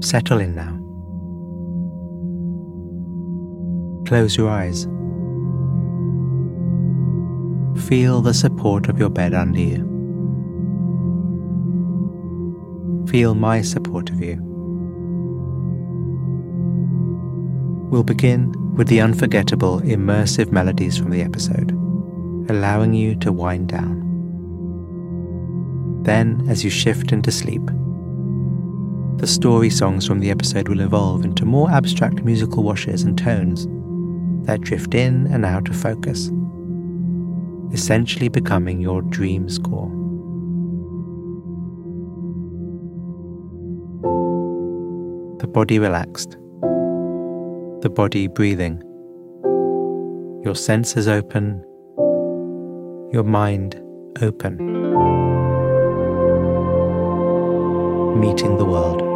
Settle in now. Close your eyes. Feel the support of your bed under you. Feel my support of you. We'll begin with the unforgettable, immersive melodies from the episode, allowing you to wind down. Then, as you shift into sleep, the story songs from the episode will evolve into more abstract musical washes and tones that drift in and out of focus, essentially becoming your dream score. The body relaxed, the body breathing, your senses open, your mind open, meeting the world.